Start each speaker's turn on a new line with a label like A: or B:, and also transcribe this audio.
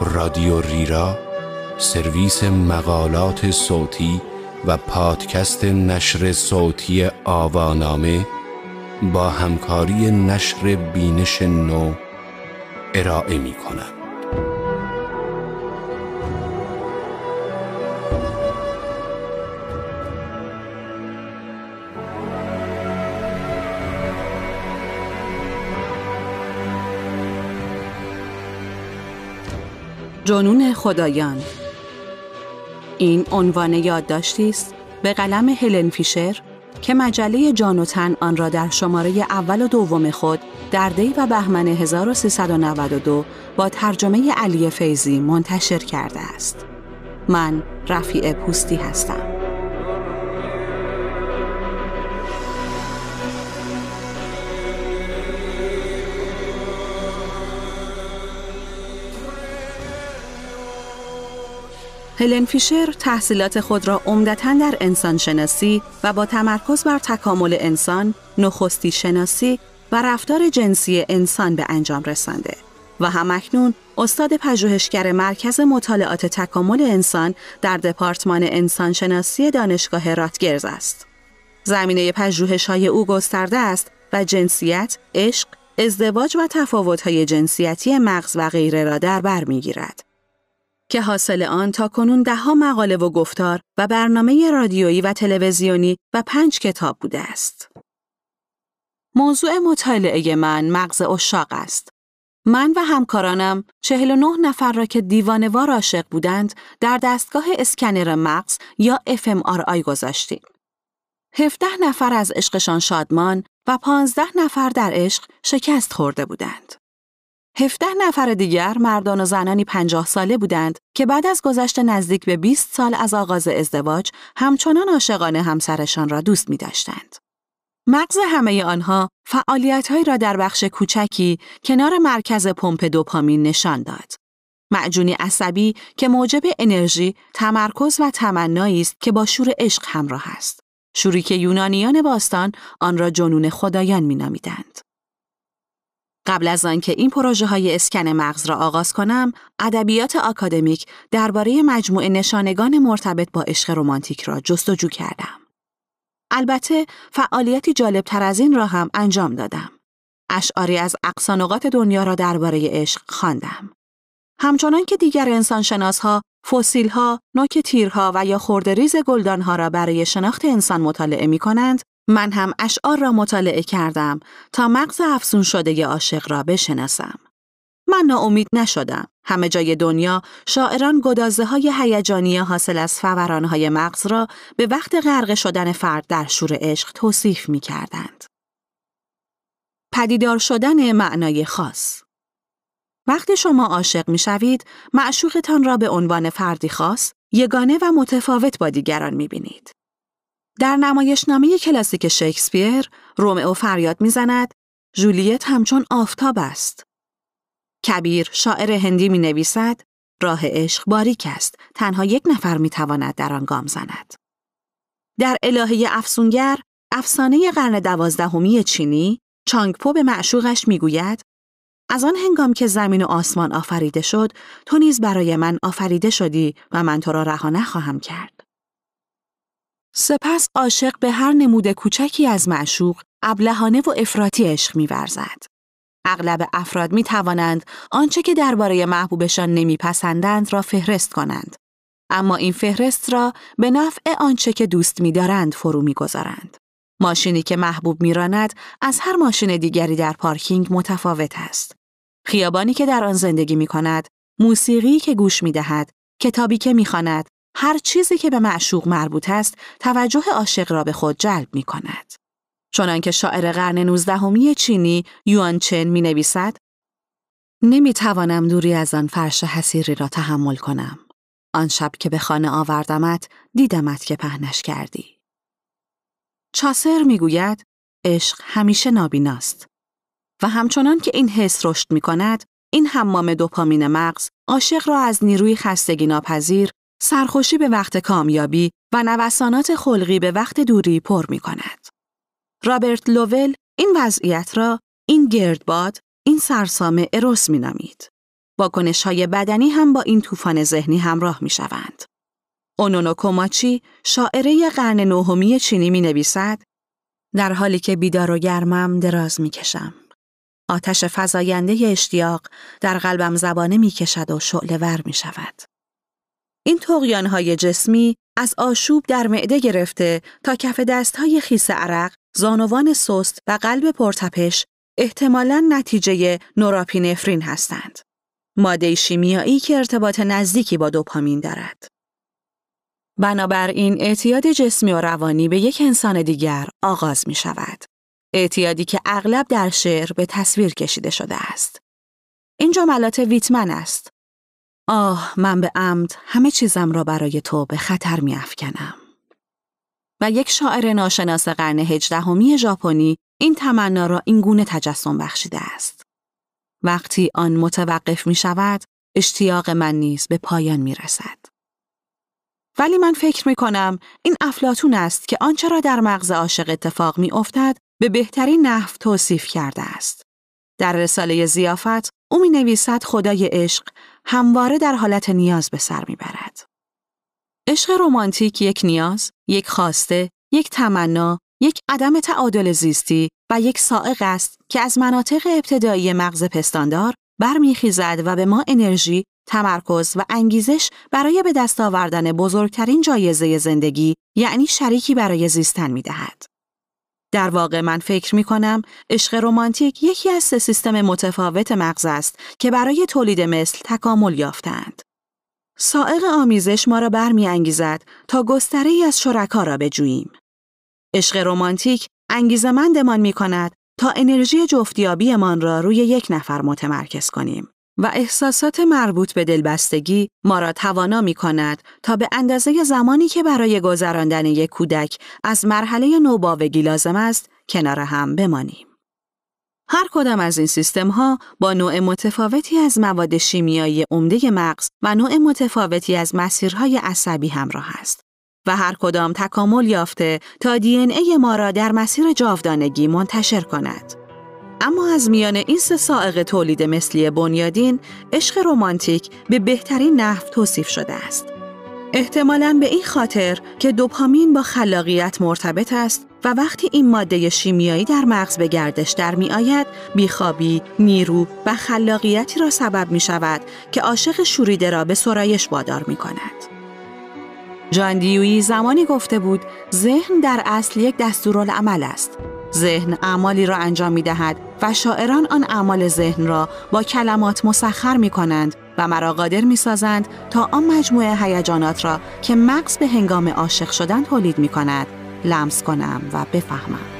A: رادیو ریرا سرویس مقالات صوتی و پادکست نشر صوتی آوانامه با همکاری نشر بینش نو ارائه می کنم.
B: جنون خدایان این عنوان یادداشتی است به قلم هلن فیشر که مجله جانوتن آن را در شماره اول و دوم خود در دی و بهمن 1392 با ترجمه علی فیزی منتشر کرده است. من رفیع پوستی هستم. هلن فیشر تحصیلات خود را عمدتا در انسانشناسی و با تمرکز بر تکامل انسان، نخستی شناسی و رفتار جنسی انسان به انجام رسانده و همکنون استاد پژوهشگر مرکز مطالعات تکامل انسان در دپارتمان انسانشناسی دانشگاه راتگرز است. زمینه پژوهش های او گسترده است و جنسیت، عشق، ازدواج و تفاوت‌های جنسیتی مغز و غیره را در بر می‌گیرد. که حاصل آن تا کنون دهها مقاله و گفتار و برنامه رادیویی و تلویزیونی و پنج کتاب بوده است. موضوع مطالعه من مغز اشاق است. من و همکارانم 49 نفر را که دیوانوار عاشق بودند در دستگاه اسکنر مغز یا fMRI گذاشتیم. 17 نفر از عشقشان شادمان و 15 نفر در عشق شکست خورده بودند. 17 نفر دیگر مردان و زنانی 50 ساله بودند که بعد از گذشت نزدیک به 20 سال از آغاز ازدواج همچنان عاشقانه همسرشان را دوست می داشتند. مغز همه آنها فعالیتهایی را در بخش کوچکی کنار مرکز پمپ دوپامین نشان داد. معجونی عصبی که موجب انرژی، تمرکز و تمنایی است که با شور عشق همراه است. شوری که یونانیان باستان آن را جنون خدایان مینامیدند. قبل از آنکه این پروژه های اسکن مغز را آغاز کنم، ادبیات آکادمیک درباره مجموعه نشانگان مرتبط با عشق رمانتیک را جستجو کردم. البته فعالیتی جالب تر از این را هم انجام دادم. اشعاری از اقصانقات دنیا را درباره عشق خواندم. همچنان که دیگر انسانشناس ها، فسیل ها، نوک تیرها و یا خردریز گلدان ها را برای شناخت انسان مطالعه می کنند، من هم اشعار را مطالعه کردم تا مغز افسون شده عاشق را بشناسم. من ناامید نشدم. همه جای دنیا شاعران گدازه های هیجانی حاصل از های مغز را به وقت غرق شدن فرد در شور عشق توصیف می کردند. پدیدار شدن معنای خاص وقتی شما عاشق می شوید، معشوقتان را به عنوان فردی خاص، یگانه و متفاوت با دیگران می بینید. در نمایشنامه کلاسیک شکسپیر، رومئو فریاد می‌زند جولیت همچون آفتاب است. کبیر شاعر هندی می نویسد راه عشق باریک است تنها یک نفر می تواند در آن گام زند. در الهه افسونگر افسانه قرن دوازدهمی چینی چانگپو به معشوقش می‌گوید از آن هنگام که زمین و آسمان آفریده شد تو نیز برای من آفریده شدی و من تو را رها نخواهم کرد. سپس عاشق به هر نمود کوچکی از معشوق ابلهانه و افراطی عشق می‌ورزد. اغلب افراد می توانند آنچه که درباره محبوبشان نمیپسندند را فهرست کنند. اما این فهرست را به نفع آنچه که دوست می‌دارند فرو می‌گذارند. ماشینی که محبوب میراند از هر ماشین دیگری در پارکینگ متفاوت است. خیابانی که در آن زندگی می کند، موسیقی که گوش می دهد، کتابی که می هر چیزی که به معشوق مربوط است توجه عاشق را به خود جلب می کند. چنانکه شاعر قرن نوزدهمی چینی یوان چن می نویسد نمی توانم دوری از آن فرش حسیری را تحمل کنم. آن شب که به خانه آوردمت دیدمت که پهنش کردی. چاسر می‌گوید عشق همیشه نابیناست و همچنان که این حس رشد می کند این حمام دوپامین مغز عاشق را از نیروی خستگی ناپذیر سرخوشی به وقت کامیابی و نوسانات خلقی به وقت دوری پر می کند. رابرت لوول این وضعیت را این گردباد، این سرسامه اروس می نامید. واکنش های بدنی هم با این طوفان ذهنی همراه می شوند. اونونو کوماچی شاعره قرن نهمی چینی می نویسد در حالی که بیدار و گرمم دراز می کشم. آتش فزاینده اشتیاق در قلبم زبانه می کشد و شعله ور می شود. این های جسمی از آشوب در معده گرفته تا کف های خیس عرق، زانوان سست و قلب پرتپش احتمالاً نتیجه نوراپینفرین هستند. ماده شیمیایی که ارتباط نزدیکی با دوپامین دارد. بنابراین اعتیاد جسمی و روانی به یک انسان دیگر آغاز می شود. اعتیادی که اغلب در شعر به تصویر کشیده شده است. این جملات ویتمن است. آه من به عمد همه چیزم را برای تو به خطر می افکنم. و یک شاعر ناشناس قرن هجدهمی ژاپنی این تمنا را این گونه تجسم بخشیده است. وقتی آن متوقف می شود، اشتیاق من نیز به پایان می رسد. ولی من فکر می کنم این افلاتون است که آنچه را در مغز عاشق اتفاق می افتد به بهترین نحو توصیف کرده است. در رساله زیافت او می نویسد خدای عشق همواره در حالت نیاز به سر می برد. عشق رمانتیک یک نیاز، یک خواسته، یک تمنا، یک عدم تعادل زیستی و یک سائق است که از مناطق ابتدایی مغز پستاندار برمیخیزد و به ما انرژی، تمرکز و انگیزش برای به دست آوردن بزرگترین جایزه زندگی یعنی شریکی برای زیستن می دهد. در واقع من فکر می کنم عشق رمانتیک یکی از سه سیستم متفاوت مغز است که برای تولید مثل تکامل یافتند. سائق آمیزش ما را برمیانگیزد تا گستره ای از شرکا را بجوییم. عشق رمانتیک انگیزمندمان می کند تا انرژی جفتیابیمان را روی یک نفر متمرکز کنیم و احساسات مربوط به دلبستگی ما را توانا می کند تا به اندازه زمانی که برای گذراندن یک کودک از مرحله نوباوگی لازم است کنار هم بمانیم. هر کدام از این سیستم ها با نوع متفاوتی از مواد شیمیایی عمده مغز و نوع متفاوتی از مسیرهای عصبی همراه است و هر کدام تکامل یافته تا دی ای ما را در مسیر جاودانگی منتشر کند. اما از میان این سه سائق تولید مثلی بنیادین، عشق رمانتیک به بهترین نحو توصیف شده است. احتمالاً به این خاطر که دوپامین با خلاقیت مرتبط است و وقتی این ماده شیمیایی در مغز به گردش در می آید، بیخوابی، نیرو و خلاقیتی را سبب می شود که عاشق شوریده را به سرایش وادار می کند. جان دیوی زمانی گفته بود ذهن در اصل یک دستورالعمل است. ذهن اعمالی را انجام می دهد و شاعران آن اعمال ذهن را با کلمات مسخر می کنند و مرا قادر می سازند تا آن مجموعه هیجانات را که مغز به هنگام عاشق شدن تولید می کند لمس کنم و بفهمم.